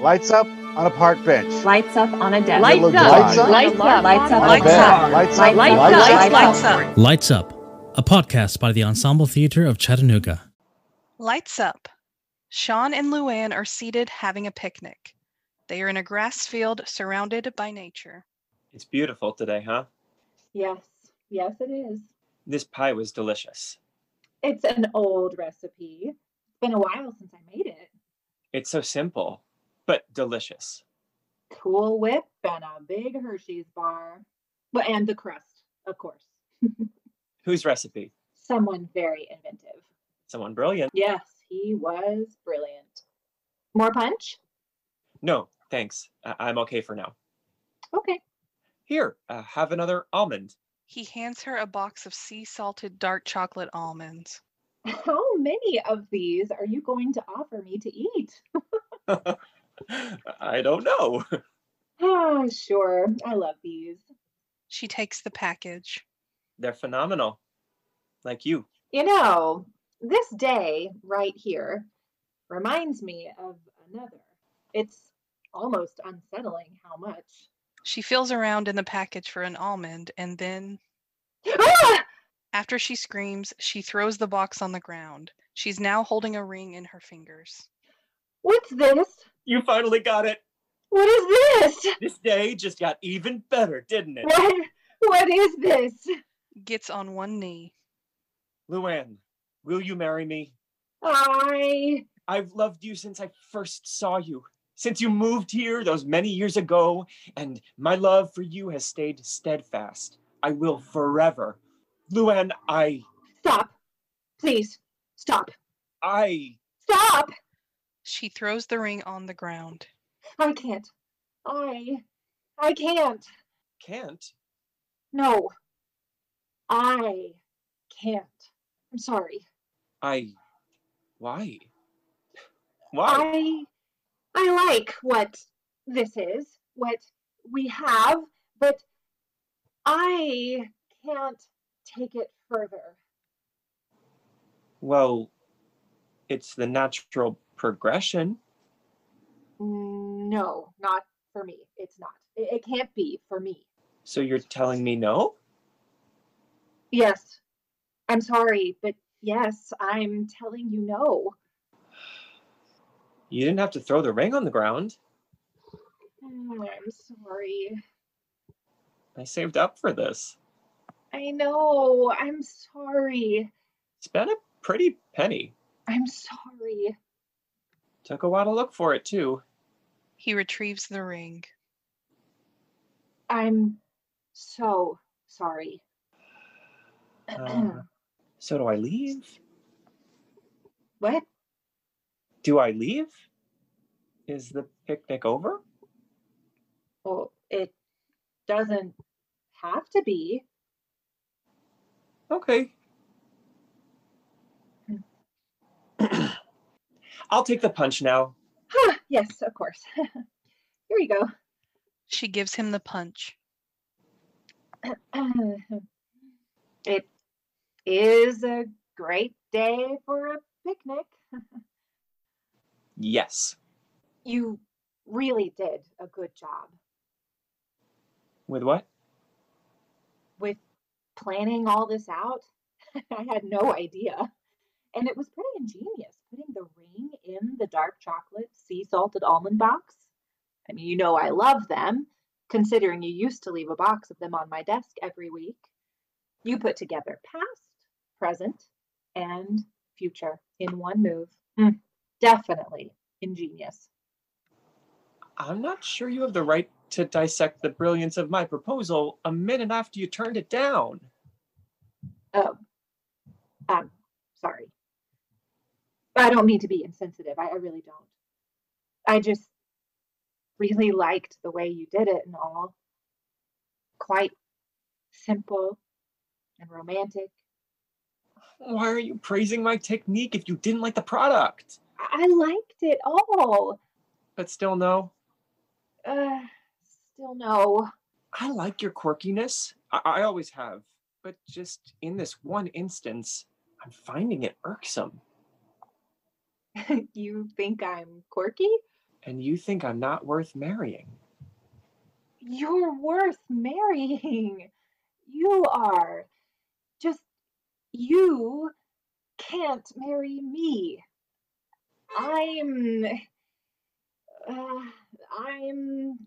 Lights up on a park bench. Lights up on a desk. Lights Lights up. up. Lights up. Lights up. On a Lights up. Lights up. Lights Lights up. up. Lights Lights up. Lights Up, a podcast by the Ensemble Theater of Chattanooga. Lights up. Sean and Luann are seated having a picnic. They are in a grass field surrounded by nature. It's beautiful today, huh? Yes, yes, it is. This pie was delicious. It's an old recipe. It's been a while since I made it. It's so simple, but delicious. Cool whip and a big Hershey's bar. But and the crust, of course. Whose recipe? Someone very inventive. Someone brilliant. Yes, he was brilliant. More punch? No, thanks. I- I'm okay for now. Okay. Here, uh, have another almond. He hands her a box of sea salted dark chocolate almonds. How many of these are you going to offer me to eat? I don't know. Ah, sure. I love these. She takes the package. They're phenomenal. Like you. You know, this day right here reminds me of another. It's almost unsettling how much. She feels around in the package for an almond and then, Ah! after she screams, she throws the box on the ground. She's now holding a ring in her fingers. What's this? You finally got it. What is this? This day just got even better, didn't it? What what is this? Gets on one knee. Luann, will you marry me? I I've loved you since I first saw you. Since you moved here those many years ago, and my love for you has stayed steadfast. I will forever. Luann, I, stop. Please stop. I, Stop. She throws the ring on the ground. I can't. I I can't. can't. No. I can't. I'm sorry. I, why? Why? I I like what this is, what we have, but I can't take it further. Well, it's the natural progression. No, not for me. It's not. It, it can't be for me. So you're telling me no? Yes. I'm sorry, but yes, I'm telling you no. You didn't have to throw the ring on the ground. Mm, I'm sorry. I saved up for this. I know. I'm sorry. It's been a pretty penny. I'm sorry. Took a while to look for it, too. He retrieves the ring. I'm so sorry. Uh, so do I leave? what? Do I leave? Is the picnic over? Well, it doesn't have to be. Okay. I'll take the punch now. Huh, yes, of course. Here you go. She gives him the punch. it is a great day for a picnic. Yes. You really did a good job With what? with planning all this out. I had no idea. And it was pretty ingenious putting the ring in the dark chocolate sea salted almond box. I mean, you know I love them, considering you used to leave a box of them on my desk every week. You put together past, present, and future in one move. Mm, definitely ingenious. I'm not sure you have the right to dissect the brilliance of my proposal a minute after you turned it down. Oh, I'm sorry. I don't mean to be insensitive. I, I really don't. I just really liked the way you did it and all. Quite simple and romantic. Why are you praising my technique if you didn't like the product? I, I liked it all. But still, no. Uh, still no. I like your quirkiness. I, I always have. But just in this one instance, I'm finding it irksome. you think I'm quirky? And you think I'm not worth marrying? You're worth marrying. You are. Just you can't marry me. I'm. Uh, I'm.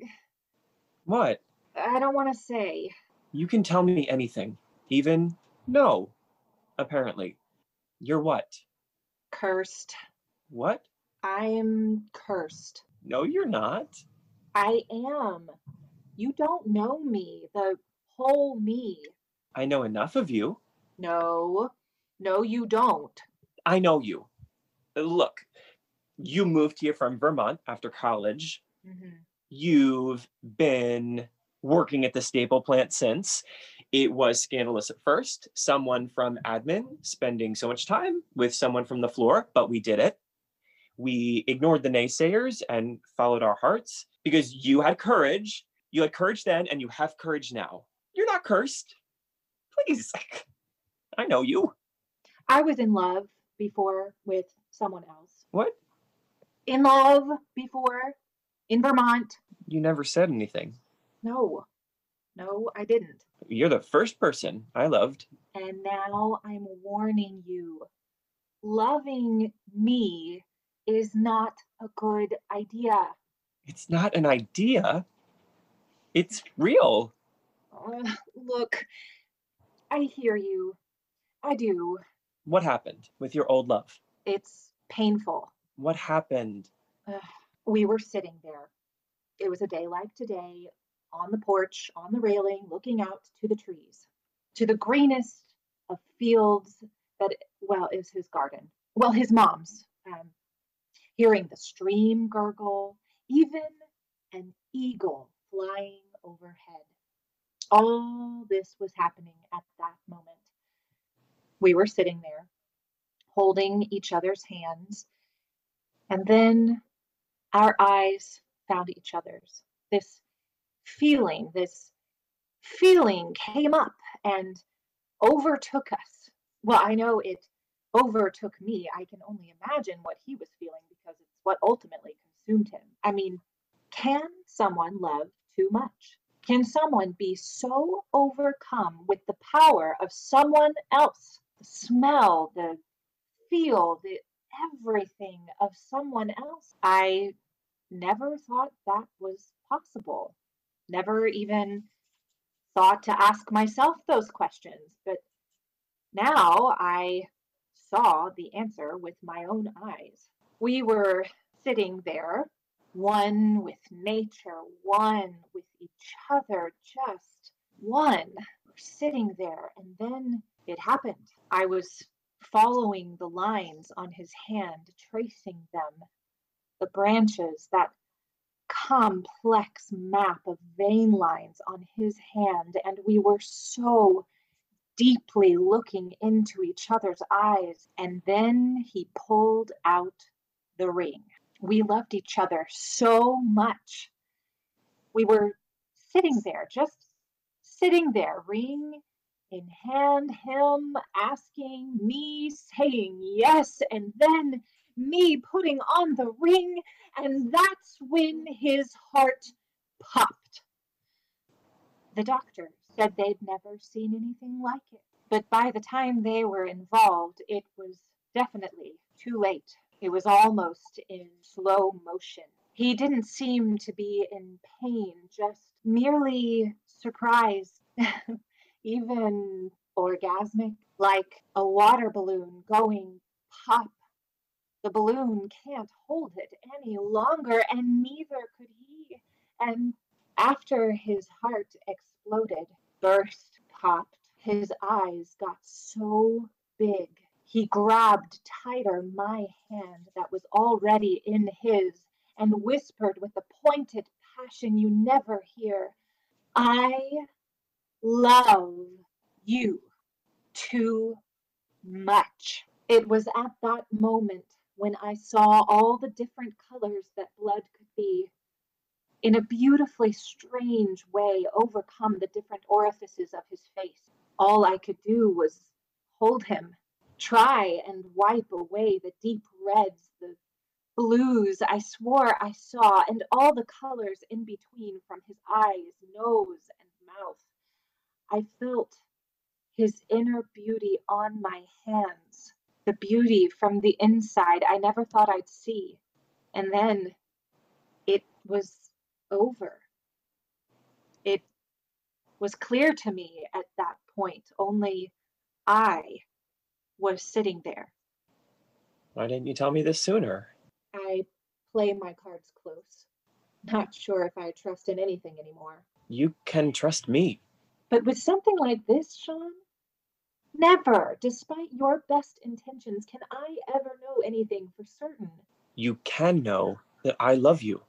What? I don't want to say. You can tell me anything, even no, apparently. You're what? Cursed. What? I'm cursed. No, you're not. I am. You don't know me, the whole me. I know enough of you. No, no, you don't. I know you. Look, you moved here from Vermont after college. Mhm. You've been working at the staple plant since. It was scandalous at first. Someone from admin spending so much time with someone from the floor, but we did it. We ignored the naysayers and followed our hearts because you had courage. You had courage then, and you have courage now. You're not cursed. Please. I know you. I was in love before with someone else. What? In love before in Vermont. You never said anything. No, no, I didn't. You're the first person I loved. And now I'm warning you loving me is not a good idea. It's not an idea, it's real. Ugh, look, I hear you. I do. What happened with your old love? It's painful. What happened? Ugh, we were sitting there. It was a day like today, on the porch, on the railing, looking out to the trees, to the greenest of fields that, well, is his garden. Well, his mom's. Um, hearing the stream gurgle, even an eagle flying overhead. All this was happening at that moment. We were sitting there, holding each other's hands, and then our eyes found each other's. This feeling, this feeling came up and overtook us. Well, I know it overtook me. I can only imagine what he was feeling because it's what ultimately consumed him. I mean, can someone love too much? Can someone be so overcome with the power of someone else? The smell, the feel, the everything of someone else? I never thought that was possible. Never even thought to ask myself those questions. But now I saw the answer with my own eyes. We were sitting there, one with nature, one with each other, just one. We're sitting there, and then it happened. I was following the lines on his hand, tracing them, the branches, that complex map of vein lines on his hand, and we were so deeply looking into each other's eyes. And then he pulled out the ring. We loved each other so much. We were sitting there, just sitting there, ring in hand, him asking, me saying yes, and then me putting on the ring, and that's when his heart popped. The doctor said they'd never seen anything like it, but by the time they were involved, it was definitely too late. It was almost in slow motion. He didn't seem to be in pain, just merely surprised, even orgasmic, like a water balloon going pop the balloon can't hold it any longer, and neither could he. And after his heart exploded, burst, popped, his eyes got so big. He grabbed tighter my hand that was already in his and whispered with the pointed passion you never hear I love you too much. It was at that moment when I saw all the different colors that blood could be, in a beautifully strange way, overcome the different orifices of his face. All I could do was hold him, try and wipe away the deep reds, the blues I swore I saw, and all the colors in between from his eyes, nose, and mouth. I felt his inner beauty on my hands, the beauty from the inside I never thought I'd see. And then it was over. It was clear to me at that point, only I was sitting there. Why didn't you tell me this sooner? I play my cards close. Not sure if I trust in anything anymore. You can trust me. But with something like this, Sean, never, despite your best intentions, can I ever know anything for certain. You can know that I love you.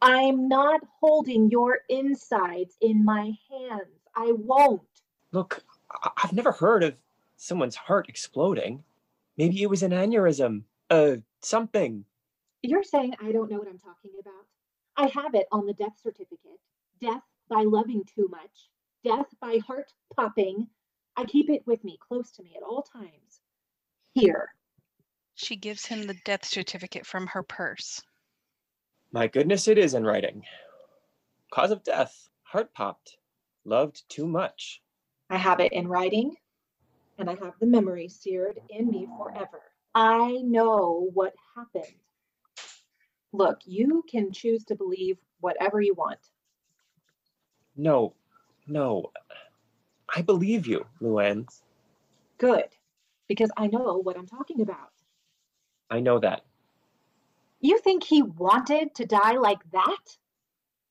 I'm not holding your insides in my hands. I won't. Look, I- I've never heard of someone's heart exploding. Maybe it was an aneurysm. Uh, something. You're saying I don't know what I'm talking about? I have it on the death certificate. Death by loving too much. Death by heart popping. I keep it with me, close to me at all times. Here. She gives him the death certificate from her purse. My goodness, it is in writing. Cause of death. Heart popped. Loved too much. I have it in writing, and I have the memory seared in me forever. I know what happened. Look, you can choose to believe whatever you want. No, no. I believe you, Luann. Good, because I know what I'm talking about. I know that. You think he wanted to die like that?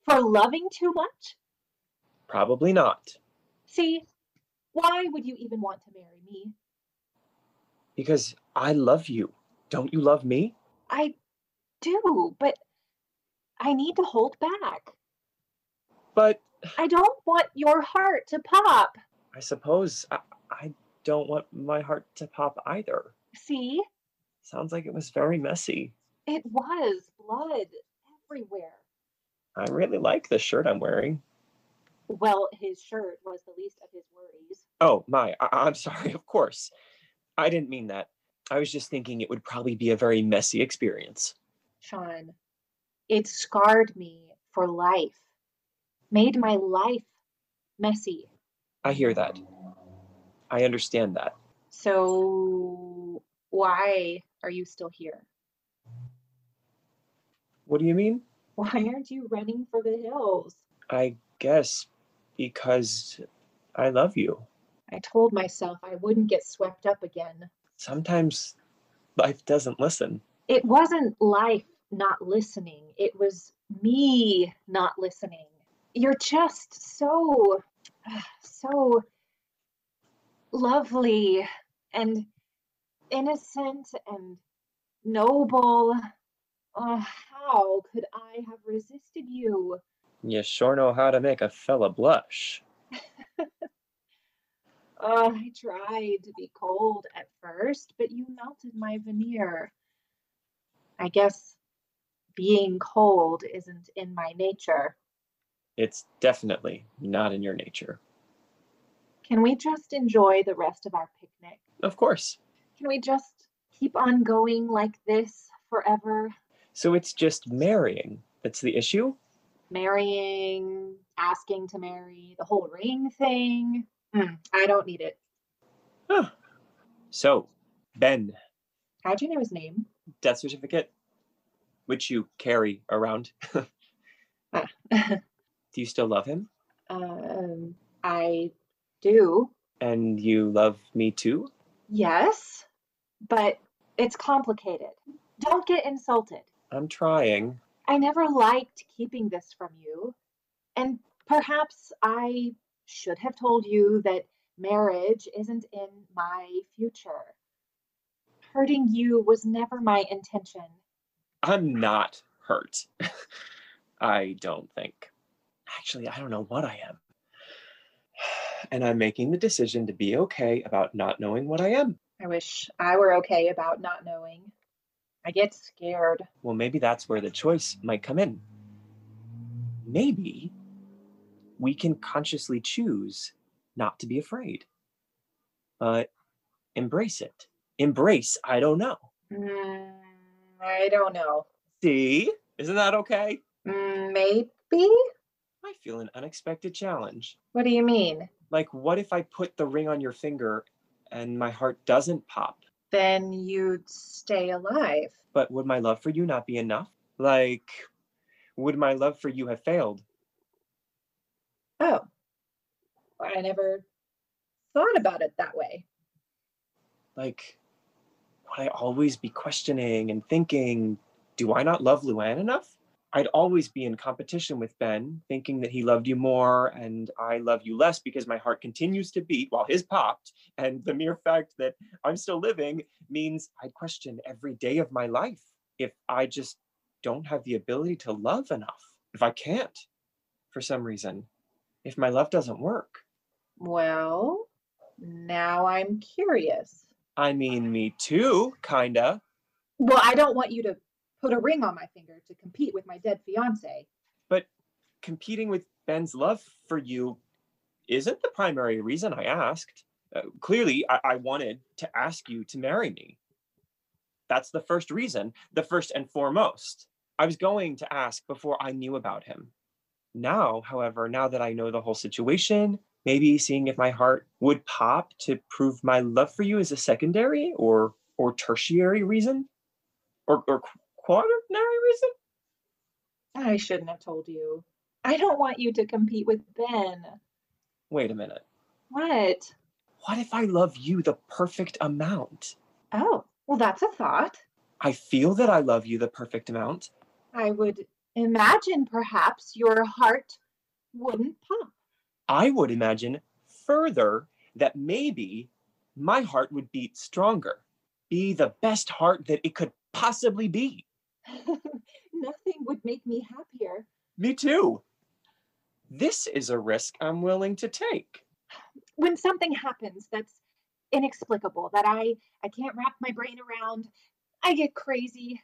For loving too much? Probably not. See, why would you even want to marry me? Because I love you. Don't you love me? I do, but I need to hold back. But I don't want your heart to pop. I suppose I, I don't want my heart to pop either. See, Sounds like it was very messy. It was blood everywhere. I really like the shirt I'm wearing. Well, his shirt was the least of his worries. Oh, my. I- I'm sorry, of course. I didn't mean that. I was just thinking it would probably be a very messy experience. Sean, it scarred me for life, made my life messy. I hear that. I understand that. So, why are you still here? What do you mean? Why aren't you running for the hills? I guess because I love you. I told myself I wouldn't get swept up again. Sometimes life doesn't listen. It wasn't life not listening, it was me not listening. You're just so, so lovely and innocent and noble. Oh, how could I have resisted you? You sure know how to make a fella blush. Oh, I tried to be cold at first, but you melted my veneer. I guess being cold isn't in my nature. It's definitely not in your nature. Can we just enjoy the rest of our picnic? Of course. Can we just keep on going like this forever? So it's just marrying that's the issue? Marrying, asking to marry, the whole ring thing. Mm, I don't need it. Huh. So, Ben, How'd you know his name? death certificate, which you carry around. Ah. Do you still love him? um, I do. And you love me too? Yes, but it's complicated. Don't get insulted. I'm trying. I never liked keeping this from you. And perhaps I should have told you that marriage isn't in my future. Hurting you was never my intention. I'm not hurt. I don't think. Actually, I don't know what I am. And I'm making the decision to be okay about not knowing what I am. I wish I were okay about not knowing. I get scared. Well, maybe that's where the choice might come in. Maybe we can consciously choose not to be afraid, but embrace it. Embrace, I don't know. Mm, I don't know. See? Isn't that okay? Mm, Maybe? I feel an unexpected challenge. What do you mean? Like, what if I put the ring on your finger and my heart doesn't pop? Then you'd stay alive. But would my love for you not be enough? Like, would my love for you have failed? Oh. I never thought about it that way. Like, would I always be questioning and thinking, do I not love Luann enough? I'd always be in competition with Ben, thinking that he loved you more and I love you less because my heart continues to beat while his popped. And the mere fact that I'm still living means I'd question every day of my life if I just don't have the ability to love enough, if I can't for some reason, if my love doesn't work. Well, now I'm curious. I mean, me too, kinda. Well, I don't want you to put a ring on my finger to compete with my dead fiance. But competing with Ben's love for you isn't the primary reason I asked. Uh, clearly, I-, I wanted to ask you to marry me. That's the first reason, the first and foremost. I was going to ask before I knew about him. Now, however, now that I know the whole situation, maybe seeing if my heart would pop to prove my love for you is a secondary or or tertiary reason or, or quaternary reason I shouldn't have told you. I don't want you to compete with Ben. wait a minute What? what if i love you the perfect amount Oh, well, that's a thought. i feel that i love you the perfect amount I would imagine perhaps your heart wouldn't pop. i would imagine further that maybe my heart would beat stronger be the best heart that it could possibly be Nothing would make me happier. me too this is a risk i'm willing to take When something happens that's inexplicable, that I, I can't wrap my brain around, I get crazy.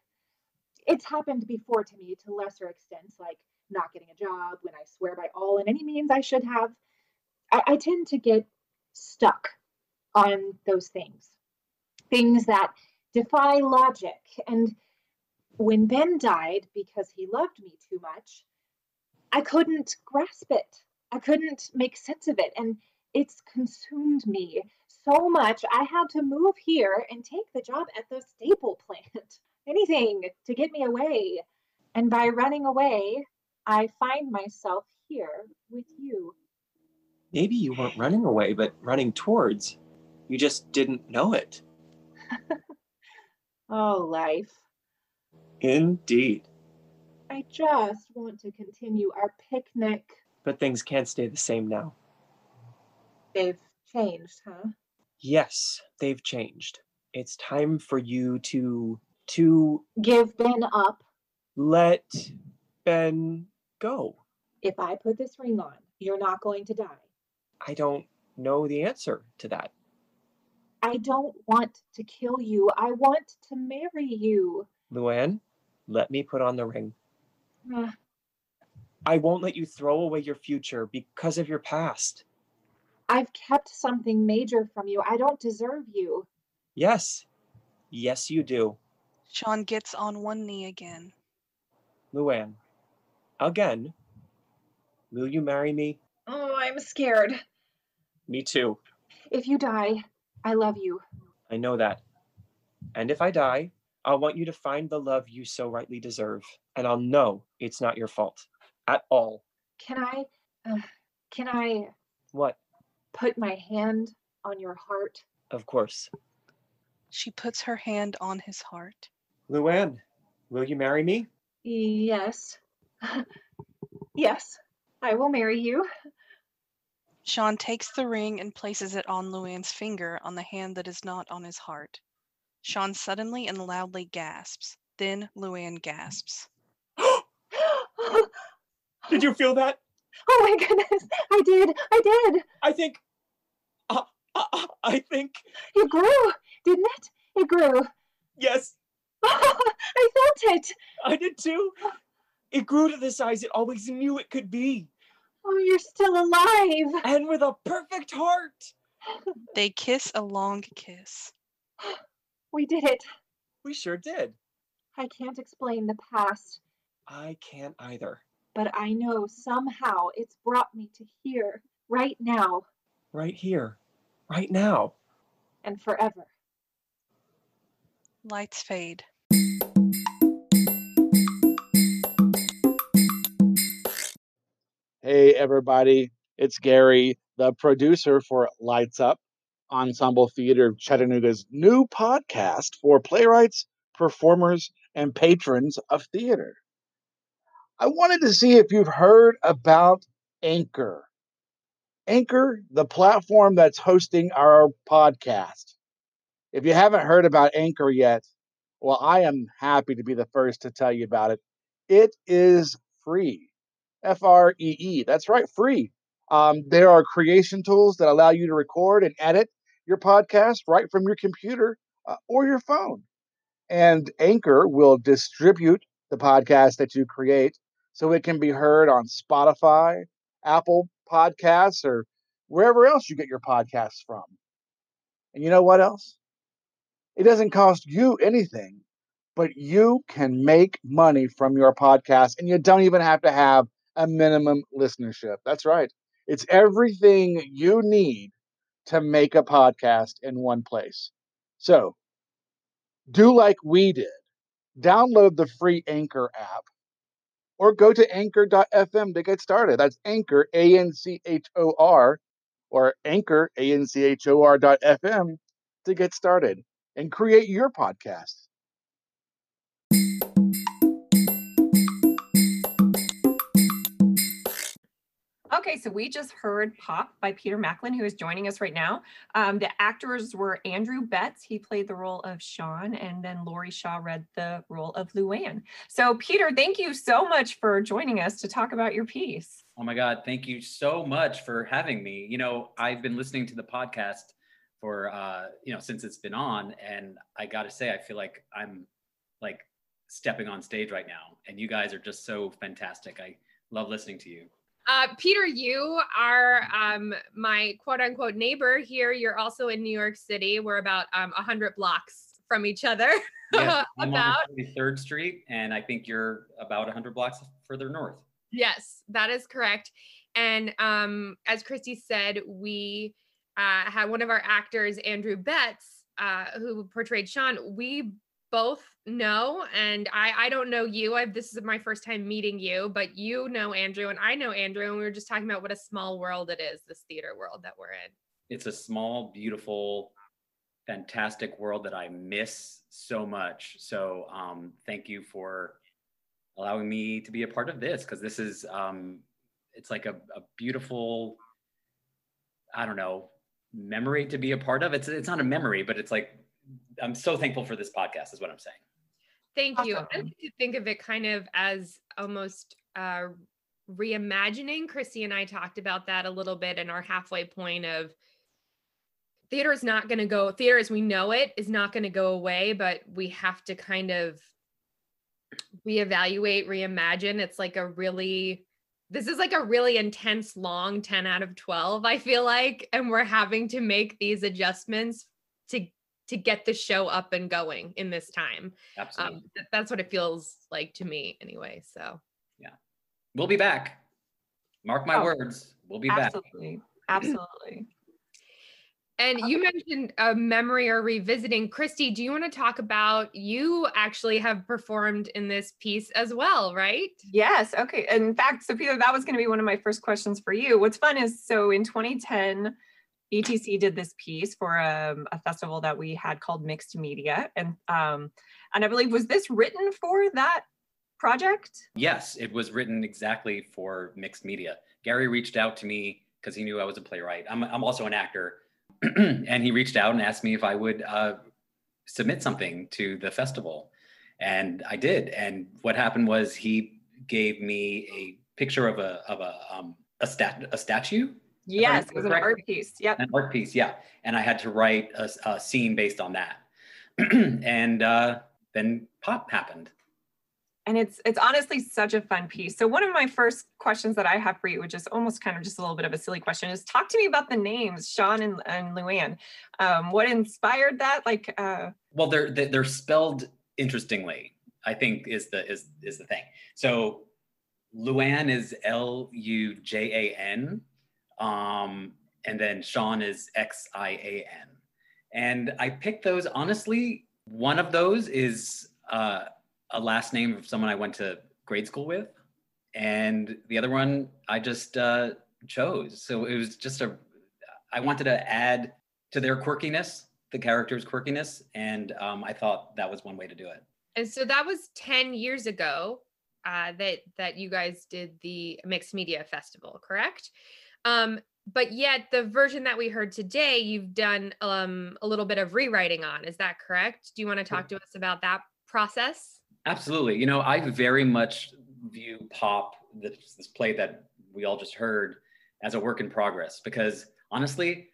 It's happened before to me to lesser extents, like not getting a job when I swear by all and any means I should have. I, I tend to get stuck on those things, things that defy logic. And when Ben died because he loved me too much, I couldn't grasp it. I couldn't make sense of it. And it's consumed me so much. I had to move here and take the job at the staple plant. Anything to get me away. And by running away, I find myself here with you. maybe you weren't running away but running towards you just didn't know it Oh, life. Indeed I just want to continue our picnic. but things can't stay the same now They've changed, huh? yes they've changed it's time for you to to Give Ben up. let ben go If I put this ring on, you're not going to die. i don't know the answer to that I don't want to kill you. I want to marry you. luann let me put on the ring Uh, i won't let you throw away your future because of your past I've kept something major from you. I don't deserve you. yes yes you do Sean gets on one knee again. luann again will you marry me Oh, I'm scared. me too If you die, I love you. I know that. And if I die, I'll want you to find the love you so rightly deserve. And I'll know it's not your fault at all. Can I, uh, can I What? put my hand on your heart? Of course. She puts her hand on his heart. Luann, will you marry me? Yes. yes, I will marry you. Sean takes the ring and places it on Luann's finger on the hand that is not on his heart. Sean suddenly and loudly gasps. Then Luann gasps. Did you feel that? Oh my goodness, I did, I did. I think. Uh, uh, I think. It grew, didn't it? It grew. Yes, I felt it. I did too. It grew to the size it always knew it could be. Oh, you're still alive. And with a perfect heart. They kiss a long kiss. We did it. We sure did. I can't explain the past, I can't either. but I know somehow it's brought me to here, right now, Right here, right now. and forever. Lights fade. Hey, everybody. It's Gary, the producer for Lights Up, Ensemble Theater of Chattanooga's new podcast for playwrights, performers, and patrons of theater. I wanted to see if you've heard about Anchor. Anchor, the platform that's hosting our podcast. If you haven't heard about Anchor yet, well, I am happy to be the first to tell you about it. It is free. F R E E. That's right, free. Um, there are creation tools that allow you to record and edit your podcast right from your computer uh, or your phone. And Anchor will distribute the podcast that you create so it can be heard on Spotify, Apple Podcasts, or wherever else you get your podcasts from. And you know what else? It doesn't cost you anything, but you can make money from your podcast and you don't even have to have a minimum listenership. That's right. It's everything you need to make a podcast in one place. So do like we did download the free Anchor app or go to anchor.fm to get started. That's Anchor, A N C H O R, or Anchor, A N C H O R dot FM to get started and create your podcast. Okay, so we just heard Pop by Peter Macklin, who is joining us right now. Um, the actors were Andrew Betts, he played the role of Sean, and then Laurie Shaw read the role of Luann. So, Peter, thank you so much for joining us to talk about your piece. Oh my God, thank you so much for having me. You know, I've been listening to the podcast for uh, you know, since it's been on, and I gotta say, I feel like I'm like stepping on stage right now. And you guys are just so fantastic. I love listening to you. Uh, Peter, you are um, my quote unquote neighbor here. You're also in New York City. We're about um, 100 blocks from each other. Yes, I'm about on 33rd Street, and I think you're about 100 blocks further north. yes, that is correct. And um, as Christy said, we uh, had one of our actors, Andrew Betts, uh, who portrayed Sean. We both know, and I I don't know you. I this is my first time meeting you, but you know Andrew, and I know Andrew, and we were just talking about what a small world it is, this theater world that we're in. It's a small, beautiful, fantastic world that I miss so much. So um, thank you for allowing me to be a part of this because this is um, it's like a, a beautiful, I don't know, memory to be a part of. It's it's not a memory, but it's like I'm so thankful for this podcast. Is what I'm saying. Thank you. I like to think of it kind of as almost uh, reimagining. Chrissy and I talked about that a little bit in our halfway point of theater is not going to go, theater as we know it is not going to go away, but we have to kind of reevaluate, reimagine. It's like a really, this is like a really intense, long 10 out of 12, I feel like. And we're having to make these adjustments to to get the show up and going in this time Absolutely. um, th- that's what it feels like to me anyway so yeah, we'll be back. Mark my Oh, words. We'll be back. Absolutely. Absolutely. and you mentioned a memory or revisiting christy do you want to talk about you actually have performed in this piece as well right Yes. Okay. In fact, so Peter, that was going to be one of my first questions for you. What's fun is so in 2010, ETC did this piece for um, a festival that we had called Mixed Media, and um, and I believe was this written for that project? Yes, it was written exactly for mixed media. Gary reached out to me because he knew I was a playwright. I'm, I'm also an actor. and he reached out and asked me if I would uh, submit something to the festival. And I did. And what happened was he gave me a picture of a, of a, um, a, stat, a statue, Yes, it was an art piece. Yep. an art piece. Yeah. And I had to write a, a scene based on that. and uh, then pop happened. and it's it's honestly such a fun piece so one of my first questions that i have for you which is almost kind of just a little bit of a silly question is talk to me about the names sean and, and luann um, what inspired that like uh Well, they're they're they're spelled interestingly. I think is the is is the thing. So Luann is L U J A N, um, and then Sean is X I A N. And I picked those honestly. One of those is uh, a last name of someone I went to grade school with, and the other one I just uh, chose. So it was just a. I wanted to add to their quirkiness, the character's quirkiness, and um, I thought that was one way to do it. And so that was 10 years ago uh, that that you guys did the mixed media festival, correct? Um, but yet the version that we heard today, you've done um, a little bit of rewriting on. Is that correct? Do you want to talk to us about that process? Absolutely. You know, I very much view Pop, this, this play that we all just heard, as a work in progress because honestly,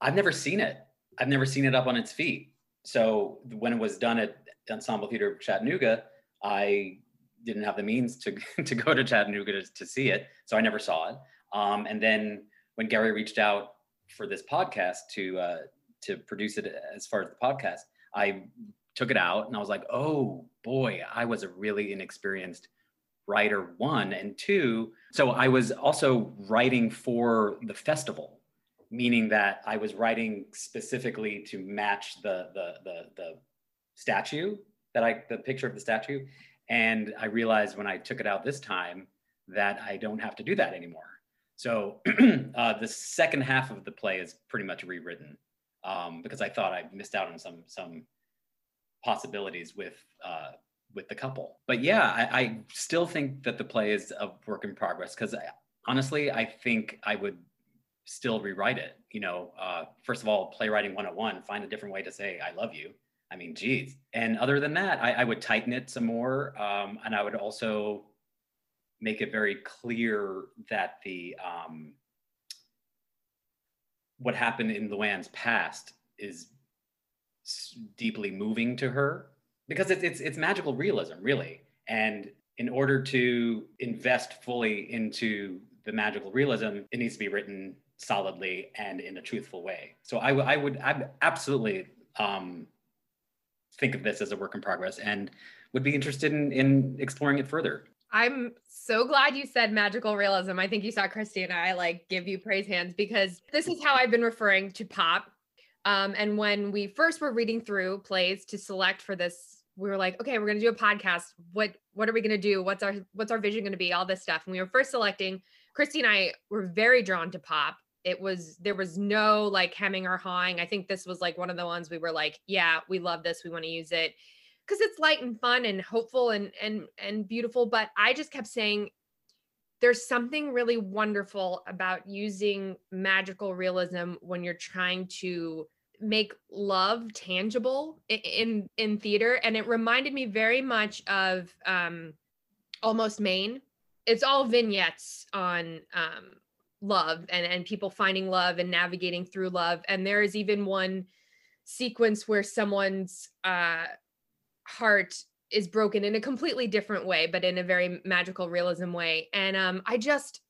I've never seen it. I've never seen it up on its feet. So when it was done at Ensemble Theater Chattanooga, I didn't have the means to, to go to Chattanooga to, to see it. So I never saw it. Um, and then when Gary reached out for this podcast to uh, to produce it as far as the podcast, I took it out and I was like, oh boy, I was a really inexperienced writer, one. And two, so I was also writing for the festival, meaning that I was writing specifically to match the the the, the statue that I the picture of the statue. And I realized when I took it out this time that I don't have to do that anymore. So uh, the second half of the play is pretty much rewritten um, because I thought I missed out on some some possibilities with uh, with the couple. But yeah, I, I, still think that the play is a work in progress because honestly, I think I would still rewrite it. You know, uh, first of all, playwriting 101, find a different way to say I love you. I mean, geez. And other than that, I, I would tighten it some more. Um, and I would also make it very clear that the um, what happened in Luann's past is deeply moving to her because it's, it's it's magical realism really and in order to invest fully into the magical realism it needs to be written solidly and in a truthful way so i, I would I absolutely um, think of this as a work in progress and would be interested in, in exploring it further. I'm so glad you said magical realism. I think you saw Christy and I like give you praise hands because this is how I've been referring to pop. Um, and when we first were reading through plays to select for this, we were like, okay, we're gonna do a podcast. What what are we gonna do? What's our what's our vision gonna be? All this stuff. And we were first selecting. Christy and I were very drawn to pop it was there was no like hemming or hawing. I think this was like one of the ones we were like, yeah, we love this. We want to use it because it's light and fun and hopeful and and and beautiful. But I just kept saying there's something really wonderful about using magical realism when you're trying to make love tangible in in theater and it reminded me very much of um almost maine it's all vignettes on um love and and people finding love and navigating through love and there is even one sequence where someone's uh heart is broken in a completely different way but in a very magical realism way and um i just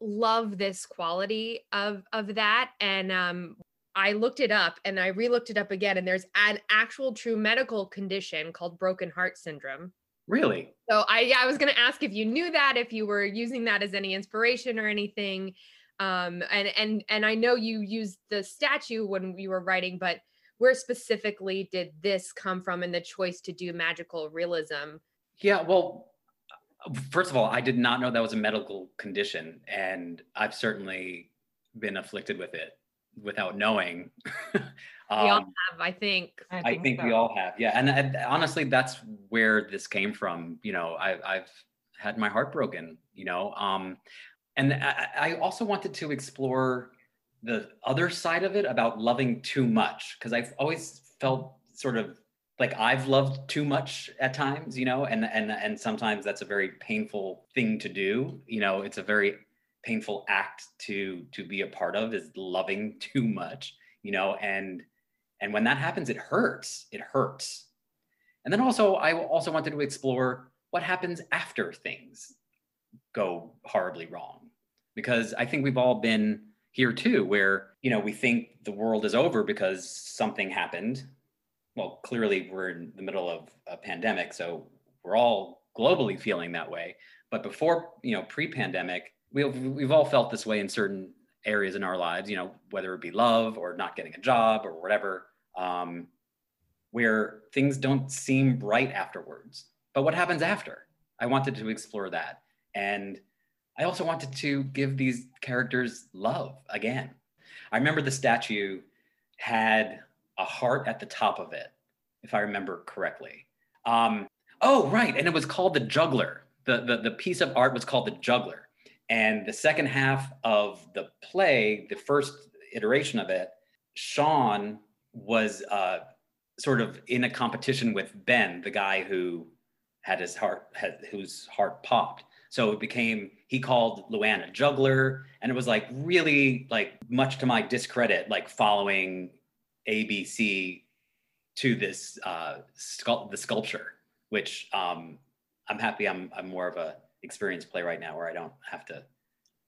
love this quality of of that and um I looked it up and I re-looked it up again and there's an actual true medical condition called broken heart syndrome. Really? So I yeah, I was going to ask if you knew that, if you were using that as any inspiration or anything. Um, and and and I know you used the statue when you were writing, but where specifically did this come from and the choice to do magical realism? Yeah, well, first of all, I did not know that was a medical condition, and I've certainly been afflicted with it without knowing. um, we all um, have, I think. I think, I think so. we all have, yeah. And, and, honestly, that's where this came from. You know, I, I've had my heart broken. You know, um, and I, I also wanted to explore the other side of it about loving too much because I've always felt sort of like I've loved too much at times, you know, and and and sometimes that's a very painful thing to do. You know, it's a very painful act to to be a part of is loving too much, you know, and and when that happens, it hurts. It hurts. And then also, I also wanted to explore what happens after things go horribly wrong, because I think we've all been here too, where you know we think the world is over because something happened. Well, clearly we're in the middle of a pandemic, so we're all globally feeling that way. But before, you know, pre-pandemic, we've we've all felt this way in certain areas in our lives. You know, whether it be love or not getting a job or whatever, um, where things don't seem right afterwards. But what happens after? I wanted to explore that, and I also wanted to give these characters love again. I remember the statue had a heart at the top of it, if I remember correctly. Um, oh, right. And it was called the juggler. The, the, the piece of art was called the juggler. And the second half of the play, the first iteration of it, Sean was uh, sort of in a competition with Ben, the guy who had his heart, had, whose heart popped. So it became he called Luann a juggler, and it was like really like much to my discredit, like following ABC to this uh, sculpt the sculpture, which um, I'm happy I'm I'm more of a experienced playwright now, where I don't have to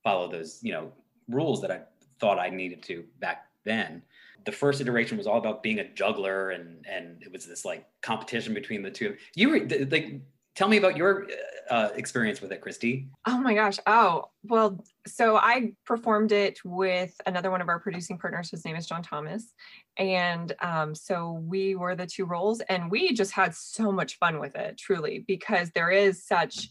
follow those you know rules that I thought I needed to back then. The first iteration was all about being a juggler, and and it was this like competition between the two. You were like, tell me about your uh, experience with it, Christy. Oh my gosh. Oh, well, so I performed it with another one of our producing partners. His name is John Thomas. And um, so we were the two roles, and we just had so much fun with it, truly, because there is such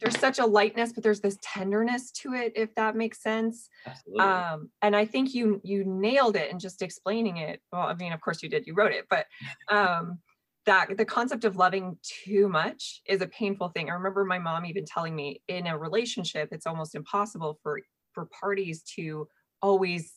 there's such a lightness but there's this tenderness to it if that makes sense Absolutely. um and i think you you nailed it in just explaining it well i mean of course you did you wrote it but um that the concept of loving too much is a painful thing i remember my mom even telling me in a relationship it's almost impossible for for parties to always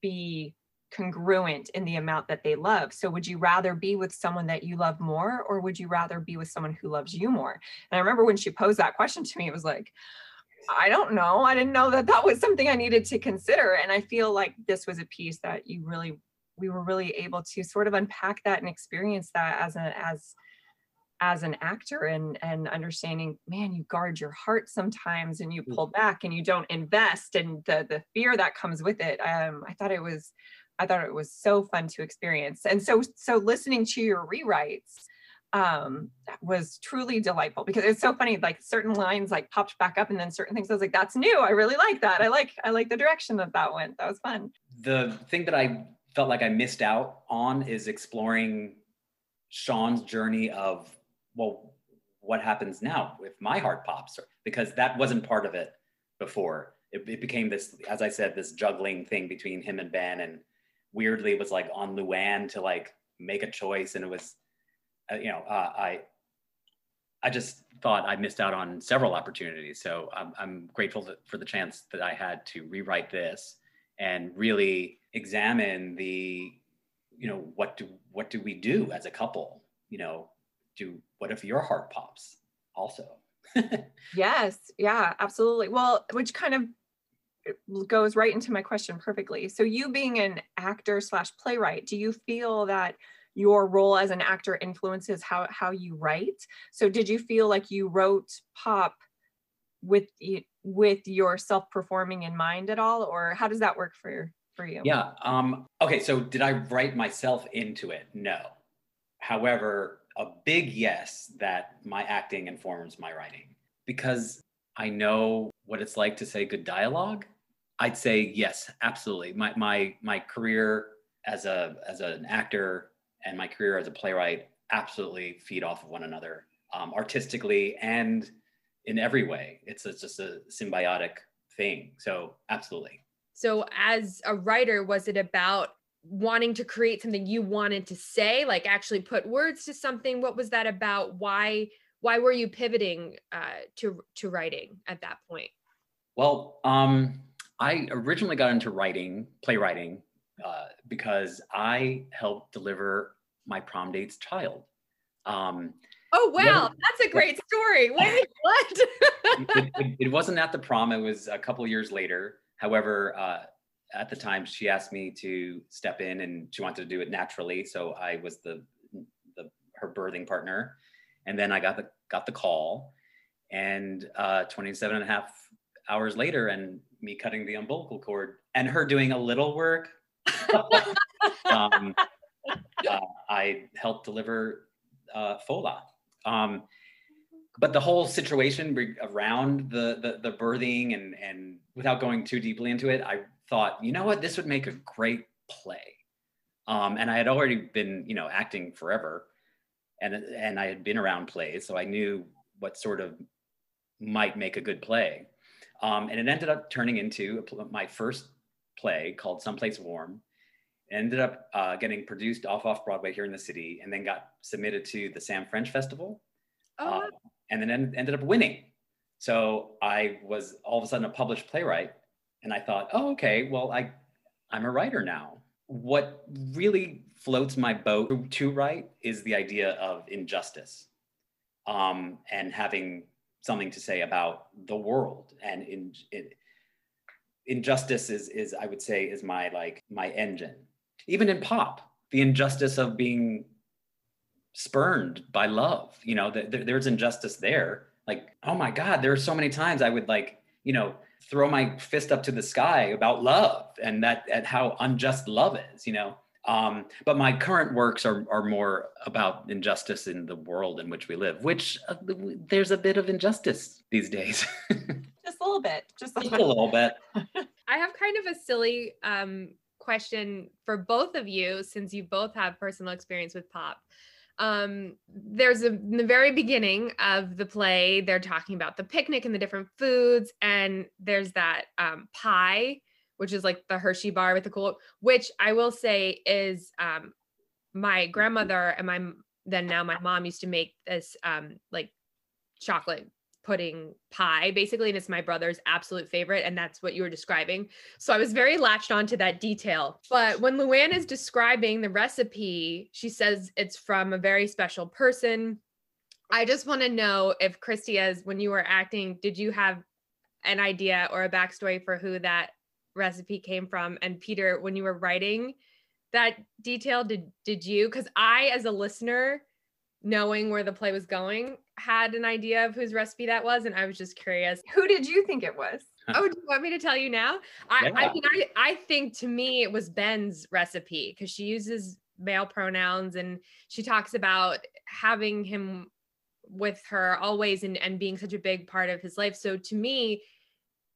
be congruent in the amount that they love. So would you rather be with someone that you love more or would you rather be with someone who loves you more? And I remember when she posed that question to me it was like I don't know. I didn't know that that was something I needed to consider and I feel like this was a piece that you really we were really able to sort of unpack that and experience that as a as as an actor and and understanding man you guard your heart sometimes and you pull back and you don't invest and the the fear that comes with it um i thought it was I thought it was so fun to experience. And so so listening to your rewrites um was truly delightful because it's so funny like certain lines like popped back up and then certain things I was like that's new. I really like that. I like I like the direction that that went. That was fun. The thing that I felt like I missed out on is exploring Sean's journey of well what happens now if my heart pops because that wasn't part of it before. It, it became this as I said this juggling thing between him and Ben and weirdly was like on Luann to like make a choice, and it was, uh, you know, uh, I, I just thought I missed out on several opportunities. So I'm, I'm grateful for the chance that I had to rewrite this and really examine the, you know, what do what do we do as a couple? You know, do what if your heart pops also? yes, yeah, absolutely. Well, which kind of uh, goes right into my question perfectly. So you being an actor slash playwright, do you feel that your role as an actor influences how how you write? So did you feel like you wrote pop with with your self performing in mind at all, or how does that work for for you? Yeah. Um, okay. So did I write myself into it? No. However, a big yes that my acting informs my writing because I know what it's like to say good dialogue. I'd say yes, absolutely. My my my career as a as an actor and my career as a playwright absolutely feed off of one another um, artistically and in every way. It's, it's just a symbiotic thing. So absolutely. So as a writer, was it about wanting to create something you wanted to say, like actually put words to something? What was that about? Why why were you pivoting uh, to to writing at that point? Well, um, I originally got into writing, playwriting, uh, because I helped deliver my prom date's child. Um, oh wow, that's a great story. Wait, what? it, it, it, wasn't at the prom; it was a couple years later. However, uh, at the time, she asked me to step in, and she wanted to do it naturally. So I was the, the her birthing partner, and then I got the got the call, and uh, 27 and a half hours later, and me cutting the umbilical cord and her doing a little work. um, uh, I helped deliver uh, Fola. Um, but the whole situation around the, the the birthing and and without going too deeply into it, I thought, you know what, this would make a great play. Um, and I had already been, you know, acting forever, and and I had been around plays, so I knew what sort of might make a good play. Um, and it ended up turning into a my first play called Someplace Warm. Ended up uh, getting produced off off Broadway here in the city, and then got submitted to the Sam French Festival, Oh, uh, and then en- ended up winning. So I was all of a sudden a published playwright, and I thought, oh, okay, well, I I'm a writer now. What really floats my boat to write is the idea of injustice, um, and having something to say about the world and in, in injustice is is i would say is my like my engine even in pop the injustice of being spurned by love you know th- th- there's injustice there. Like oh my god there are so many times i would like you know throw my fist up to the sky about love and that at how unjust love is you know? Um, but my current works are, are more about injustice in the world in which we live which uh, there's a bit of injustice these days. Just a little bit. Just a just a little bit. I have kind of a silly um, question for both of you since you both have personal experience with pop. Um, there's a, in the very beginning of the play, they're talking about the picnic and the different foods, and there's that um, pie, which is like the Hershey bar with the cool, which I will say is um, my grandmother and my then now my mom used to make this um, like chocolate pudding pie basically and it's my brother's absolute favorite and that's what you were describing. So i was very latched onto that detail. But when luann is describing the recipe she says it's from a very special person. I just want to know if christy as when you were acting did you have an idea or a backstory for who that recipe came from? And peter when you were writing that detail did did you? Because i as a listener knowing where the play was going had an idea of whose recipe that was and i was just curious Who did you think it was? oh do you want me to tell you now i Yeah. i mean i, I think to me it was ben's recipe because she uses male pronouns and she talks about having him with her always and, and being such a big part of his life so to me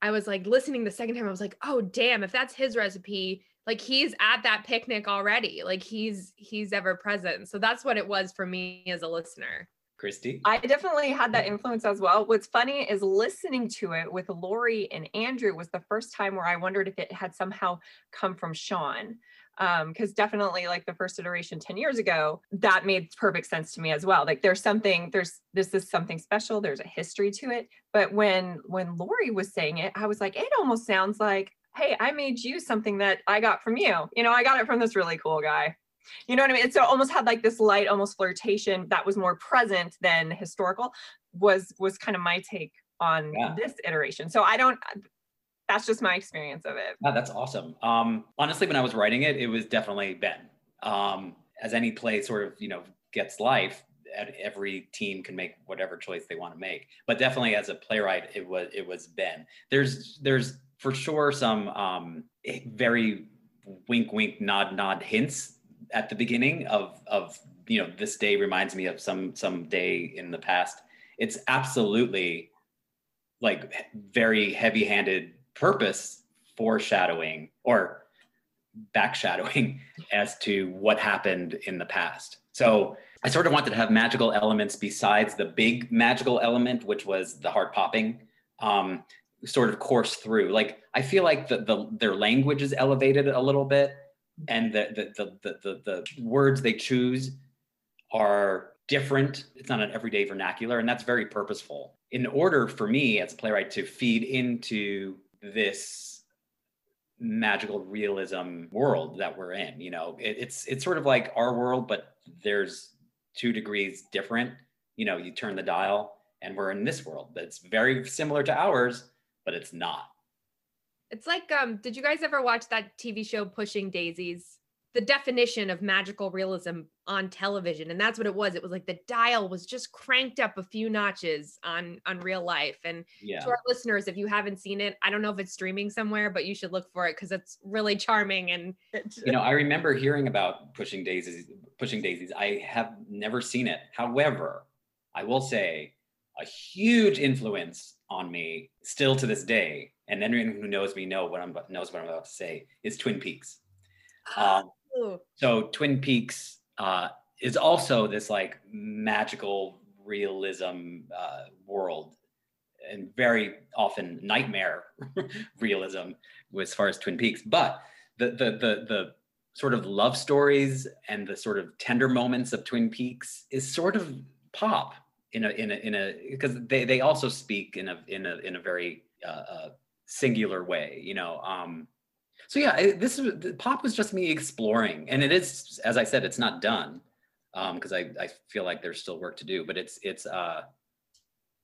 i was like listening the second time i was like oh damn if that's his recipe like he's at that picnic already like he's he's ever present so that's what it was for me as a listener christy I definitely had that influence as well. What's funny is listening to it with Lori and Andrew was the first time where I wondered if it had somehow come from Sean. Um, because definitely, like the first iteration 10 years ago, that made perfect sense to me as well. Like there's something, there's this is something special, there's a history to it. But when when Lori was saying it, I was like, it almost sounds like, hey, I made you something that I got from you. You know, I got it from this really cool guy. You know what I mean? And so almost had like this light, almost flirtation that was more present than historical. Was was kind of my take on Yeah. this iteration. So I don't. That's just my experience of it. Yeah, that's awesome. Um, honestly, when I was writing it, it was definitely Ben. Um, as any play sort of, you know, gets life, every team can make whatever choice they want to make. But definitely as a playwright, it was it was Ben. There's there's for sure some um, eh, very wink wink nod nod hints at the beginning of of you know this day reminds me of some some day in the past. It's absolutely like very heavy handed purpose foreshadowing or backshadowing as to what happened in the past. So I sort of wanted to have magical elements besides the big magical element, which was the heart popping, um, sort of course through. Like I feel like the, the their language is elevated a little bit, and the the the the, the, the words they choose are different. It's not an everyday vernacular, and that's very purposeful. In order for me as a playwright to feed into this magical realism world that we're in, you know, it, it's it's sort of like our world, but there's two degrees different. You know, you turn the dial, and we're in this world that's very similar to ours, but it's not. It's like, um, did you guys ever watch that TV show Pushing Daisies? The definition of magical realism on television, and that's what it was. It was like the dial was just cranked up a few notches on on real life. And Yeah. to our listeners, if you haven't seen it, I don't know if it's streaming somewhere, but you should look for it because it's really charming and you know, I remember hearing about pushing daisies. Pushing daisies. I have never seen it. However, I will say, a huge influence on me still to this day. And anyone who knows me know what I'm knows what I'm about to say is Twin Peaks. Um, Ooh. so Twin Peaks uh, is also this like magical realism uh, world, and very often nightmare realism as far as Twin Peaks. But the the the the sort of love stories and the sort of tender moments of Twin Peaks is sort of pop in a in a in a because they they also speak in a in a in a very uh, uh, singular way, you know. Um, so yeah, this is pop was just me exploring, and it is, as I said, it's not done because I I feel like there's still work to do, but it's it's uh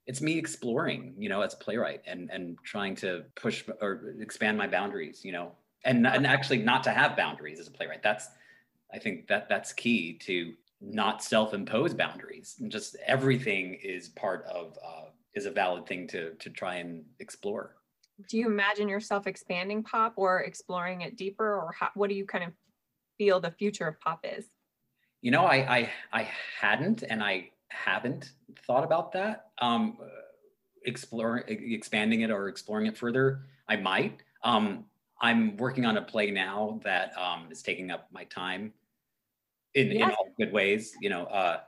it's me exploring, you know, as a playwright and and trying to push or expand my boundaries, you know, and and actually not to have boundaries as a playwright. That's I think that that's key to not self-impose boundaries. And just everything is part of uh, is a valid thing to to try and explore. Do you imagine yourself expanding pop or exploring it deeper, or how, what do you kind of feel the future of pop is? You know, I I I hadn't and I haven't thought about that. Um, exploring, expanding it or exploring it further. I might. Um, I'm working on a play now that um, is taking up my time in, in all good ways. You know, uh,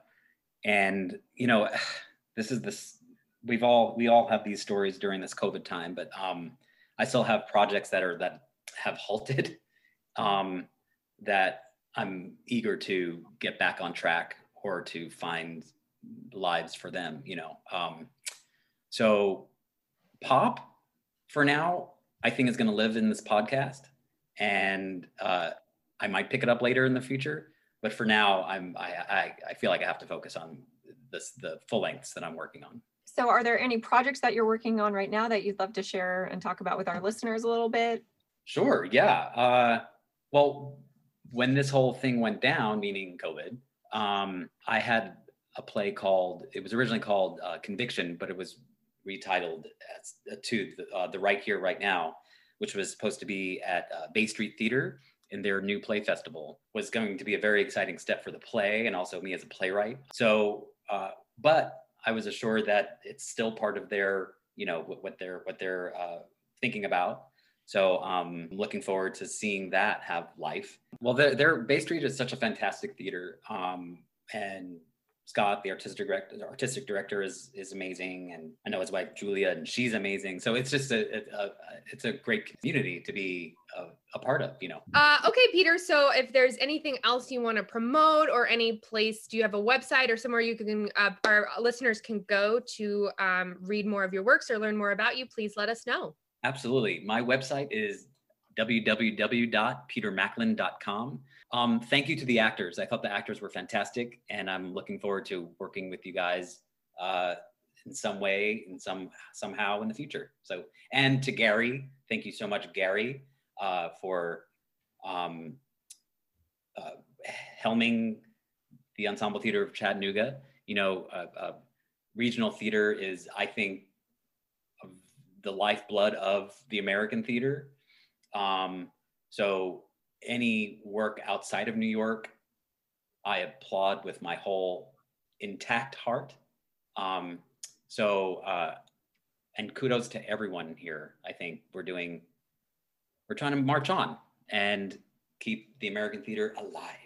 and you know, this is this. We've all we all have these stories during this COVID time, but um, I still have projects that are that have halted. Um, that I'm eager to get back on track or to find lives for them, you know. Um, so pop for now, I think is going to live in this podcast and uh, I might pick it up later in the future. But for now, I'm, I, I, I feel like I have to focus on this, the full lengths that I'm working on. So, are there any projects that you're working on right now that you'd love to share and talk about with our listeners a little bit? Sure. Yeah. Uh, well, when this whole thing went down, meaning COVID, um, I had a play called. It was originally called uh, Conviction, but it was retitled as, uh, to the, uh, the Right Here, Right Now, which was supposed to be at uh, Bay Street Theater in their new play festival. Was going to be a very exciting step for the play and also me as a playwright. So, uh, but I was assured that it's still part of their, you know, what, they're what they're uh, thinking about. So um, I'm looking forward to seeing that have life. Well, their, their Bay Street is such a fantastic theater, um, and Scott, the artistic director, the artistic director, is is amazing, and I know his wife Julia, and she's amazing. So it's just a, a, a it's a great community to be a, a part of. You know. Uh, okay, Peter. So if there's anything else you want to promote or any place, do you have a website or somewhere you can, uh, our listeners can go to um, read more of your works or learn more about you? Please let us know. Absolutely. My website is www.petermacklin.com. Um, thank you to the actors. I thought the actors were fantastic, and I'm looking forward to working with you guys uh, in some way, in some somehow in the future. So, and to Gary, thank you so much, Gary, uh, for um, uh, helming the Ensemble Theater of Chattanooga. You know, uh, regional theater is, I think, the lifeblood of the American theater. Um, so any work outside of New York, I applaud with my whole intact heart. Um, so, uh, and kudos to everyone here. I think we're doing, we're trying to march on and keep the American theater alive.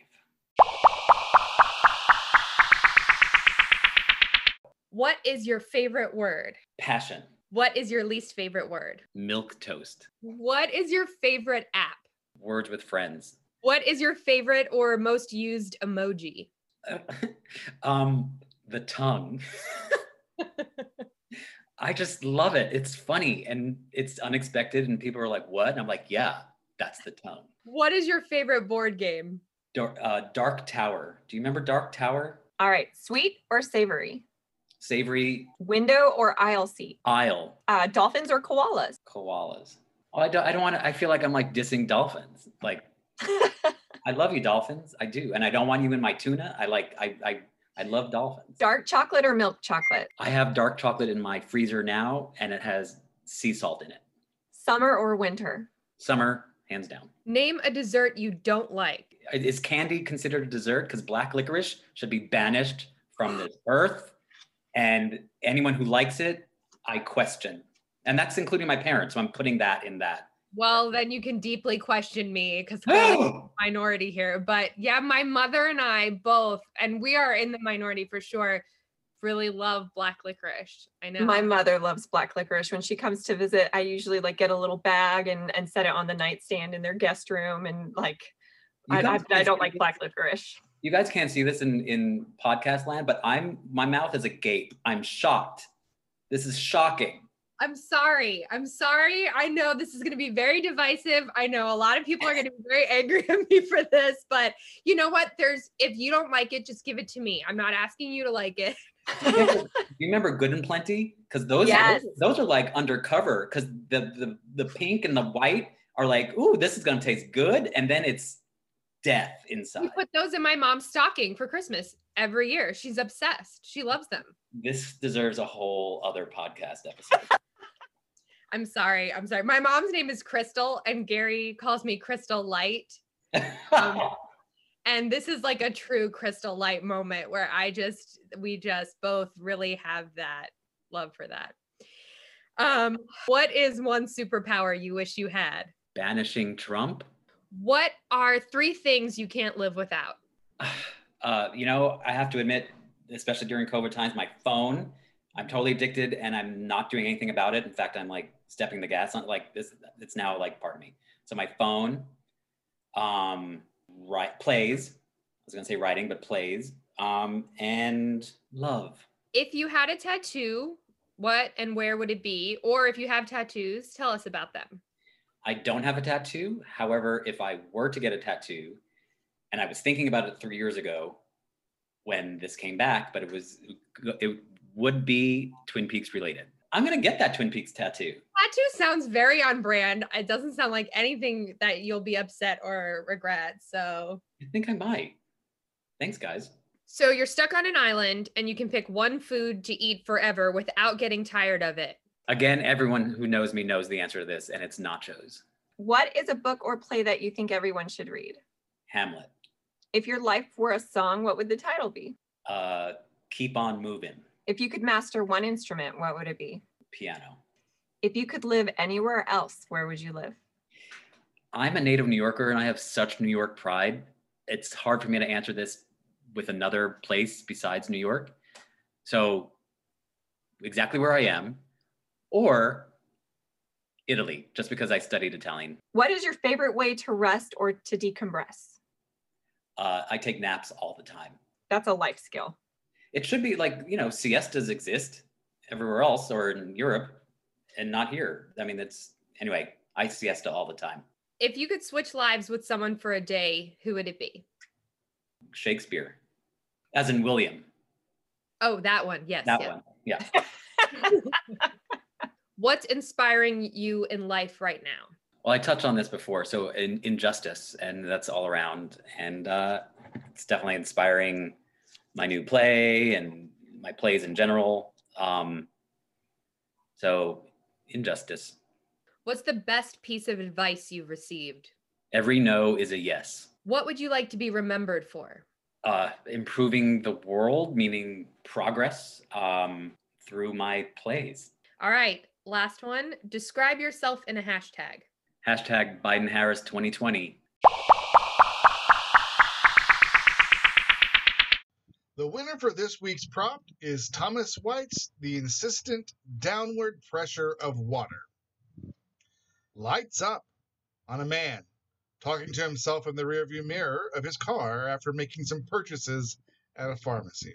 What is your favorite word? Passion, What is your least favorite word? milk toast, What is your favorite app? Words with friends. What is your favorite or most used emoji? um, the tongue. I just love it. It's funny and it's unexpected, and people are like, "What?" And I'm like, "Yeah, that's the tongue." What is your favorite board game? Dark, uh, Dark Tower. Do you remember Dark Tower? All right, sweet or savory? Savory Window or aisle seat? Aisle. Uh, dolphins or koalas? koalas. Oh, I don't. I don't want to. I feel like I'm like dissing dolphins. Like I love you, dolphins. I do, and I don't want you in my tuna. I like. I. I. I love dolphins. Dark chocolate or milk chocolate? I have dark chocolate in my freezer now, and it has sea salt in it. Summer or winter? Summer, hands down. Name a dessert you don't like. Is candy considered a dessert? Because black licorice should be banished from this earth and anyone who likes it, I question, and that's including my parents. So I'm putting that in that. Well, then you can deeply question me because I'm a minority here. But yeah, my mother and I both, and we are in the minority for sure, really love black licorice. I know. My mother loves black licorice. When she comes to visit, I usually like get a little bag and and set it on the nightstand in their guest room and like I, I, I don't like black licorice. You guys can't see this in in podcast land, but I'm my mouth is agape. I'm shocked. This is shocking. I'm sorry. I'm sorry. I know this is going to be very divisive. I know a lot of people are going to be very angry at me for this, but you know what? There's if you don't like it, just give it to me. I'm not asking you to like it. Do you remember, do you remember Good and Plenty? Because those, Yes. those those are like undercover. Because the, the the pink and the white are like, ooh, this is gonna taste good, and then it's death We inside. put those in my mom's stocking for Christmas every year. She's obsessed. She loves them. This deserves a whole other podcast episode. I'm sorry. I'm sorry. My mom's name is Crystal, and Gary calls me Crystal Light. Um, and this is like a true Crystal Light moment where I just, we just both really have that love for that. Um, what is one superpower you wish you had? Banishing Trump. What are three things you can't live without? Uh, you know, I have to admit, especially during COVID times, my phone. I'm totally addicted, and I'm not doing anything about it. In fact, I'm like stepping the gas on like this. It's now like part of me. So my phone, um, right plays. I was gonna say writing, but plays. Um, and love. If you had a tattoo, what and where would it be? Or if you have tattoos, tell us about them. I don't have a tattoo. However, if I were to get a tattoo, and I was thinking about it three years ago when this came back, but it was it would be Twin Peaks related. I'm gonna get that Twin Peaks tattoo. Tattoo sounds very on brand. It doesn't sound like anything that you'll be upset or regret. So, I think I might. Thanks, guys. so you're stuck on an island and you can pick one food to eat forever without getting tired of it. Again, everyone who knows me knows the answer to this, and it's nachos. What is a book or play that you think everyone should read? Hamlet. If your life were a song, what would the title be? Uh, keep on moving. If you could master one instrument, what would it be? Piano. If you could live anywhere else, where would you live? I'm a native New Yorker, and I have such New York pride. It's hard for me to answer this with another place besides New York. So, exactly where I am, or Italy, just because I studied Italian. What is your favorite way to rest or to decompress? Uh, I take naps all the time. That's a life skill. It should be like, you know, siestas exist everywhere else or in Europe and not here. I mean, that's anyway, I siesta all the time. If you could switch lives with someone for a day, who would it be? Shakespeare, as in William, Oh, that one. Yes. that yeah. one. Yeah. What's inspiring you in life right now? Well, I touched on this before. So, in, injustice, and that's all around. And uh, it's definitely inspiring my new play and my plays in general. Um, so, injustice. What's the best piece of advice you've received? Every no is a yes. What would you like to be remembered for? uh, improving the world, meaning progress um, through my plays. All right, last one. Describe yourself in a hashtag. Hashtag Biden Harris 2020. The winner for this week's prompt is Thomas White's The Insistent Downward Pressure of Water. Lights up on a man talking to himself in the rearview mirror of his car after making some purchases at a pharmacy.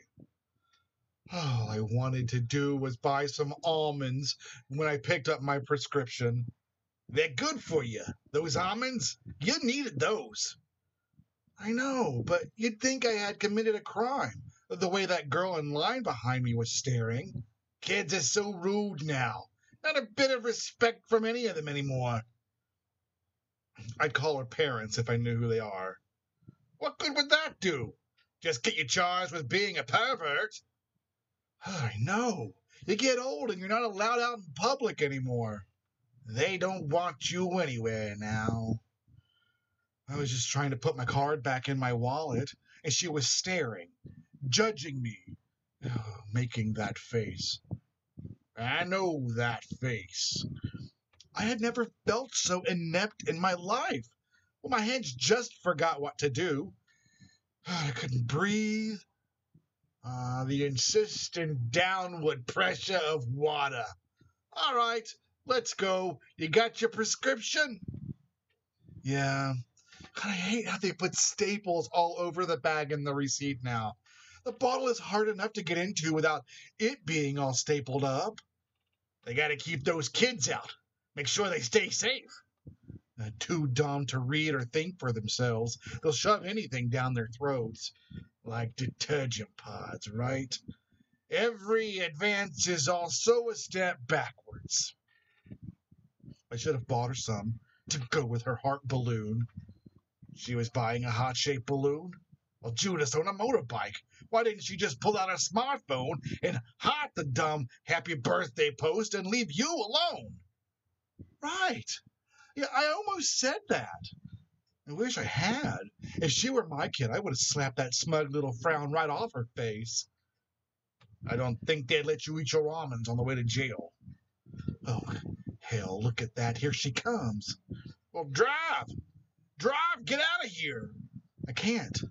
All I wanted to do was buy some almonds when I picked up my prescription. They're good for you, those almonds. You needed those. I know, but you'd think I had committed a crime the way that girl in line behind me was staring. Kids are so rude now. Not a bit of respect from any of them anymore. I'd call her parents if I knew who they are. What good would that do? Just get you charged with being a pervert? I know. You get old and you're not allowed out in public anymore. They don't want you anywhere now. I was just trying to put my card back in my wallet, and she was staring, judging me, making that face. I know that face. I had never felt so inept in my life. Well, my hands just forgot what to do. I couldn't breathe. Ah, the insistent downward pressure of water. All right, let's go. You got your prescription? Yeah. God, I hate how they put staples all over the bag and the receipt now. The bottle is hard enough to get into without it being all stapled up. They got to keep those kids out. Make sure they stay safe. Uh, too dumb to read or think for themselves. They'll shove anything down their throats. Like detergent pods, right? Every advance is also a step backwards. I should have bought her some to go with her heart balloon. She was buying a heart shaped balloon. Well, Judas on a motorbike. Why didn't she just pull out her smartphone and heart the dumb happy birthday post and leave you alone? Right. Yeah, I almost said that. I wish I had. If she were my kid, I would have slapped that smug little frown right off her face. I don't think they'd let you eat your almonds on the way to jail. Oh, hell, look at that. Here she comes. Well, drive! Drive! Get out of here! I can't.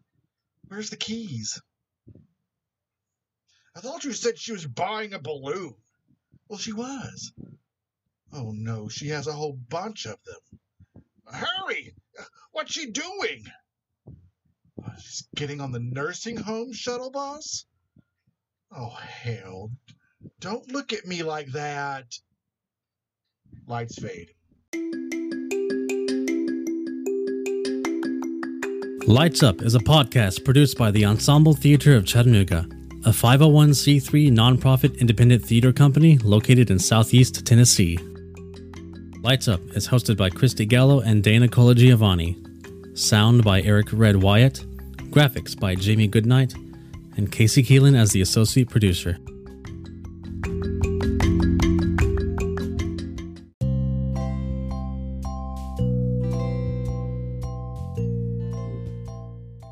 Where's the keys? I thought you said she was buying a balloon. Well, she was. Oh no, she has a whole bunch of them. Hurry! What's she doing? Uh, she's getting on the nursing home shuttle bus? Oh, hell. Don't look at me like that. Lights fade. Lights Up is a podcast produced by the Ensemble Theater of Chattanooga, a 501c3 nonprofit independent theater company located in Southeast Tennessee. Lights Up is hosted by Christy Gallo and Dana Colagiovanni. Sound by Eric Red Wyatt. Graphics by Jamie Goodnight. And Casey Keelan as the associate producer.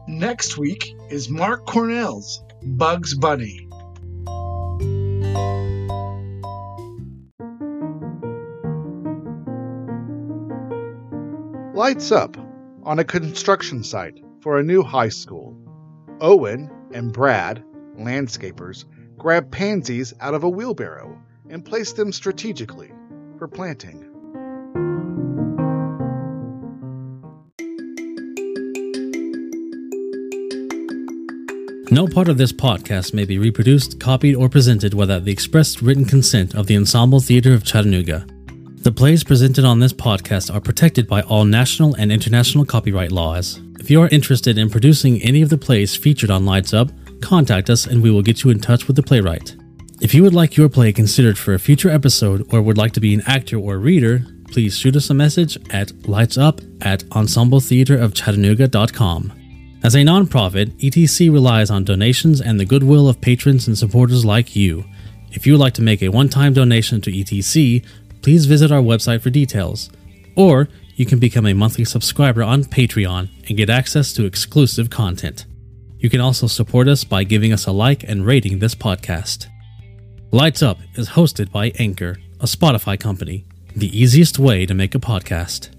Next week is Mark Cornell's Bugs Bunny. Lights up on a construction site for a new high school. Owen and Brad, landscapers, grab pansies out of a wheelbarrow and place them strategically for planting. No part of this podcast may be reproduced, copied, or presented without the express written consent of the Ensemble Theater of Chattanooga. The plays presented on this podcast are protected by all national and international copyright laws. If you are interested in producing any of the plays featured on Lights Up, contact us and we will get you in touch with the playwright. If you would like your play considered for a future episode or would like to be an actor or reader, please shoot us a message at lightsup at ensembletheaterofchattanooga.com. As a nonprofit, ETC relies on donations and the goodwill of patrons and supporters like you. If you would like to make a one time donation to ETC, please visit our website for details. Or you can become a monthly subscriber on Patreon and get access to exclusive content. You can also support us by giving us a like and rating this podcast. Lights Up is hosted by Anchor, a Spotify company, the easiest way to make a podcast.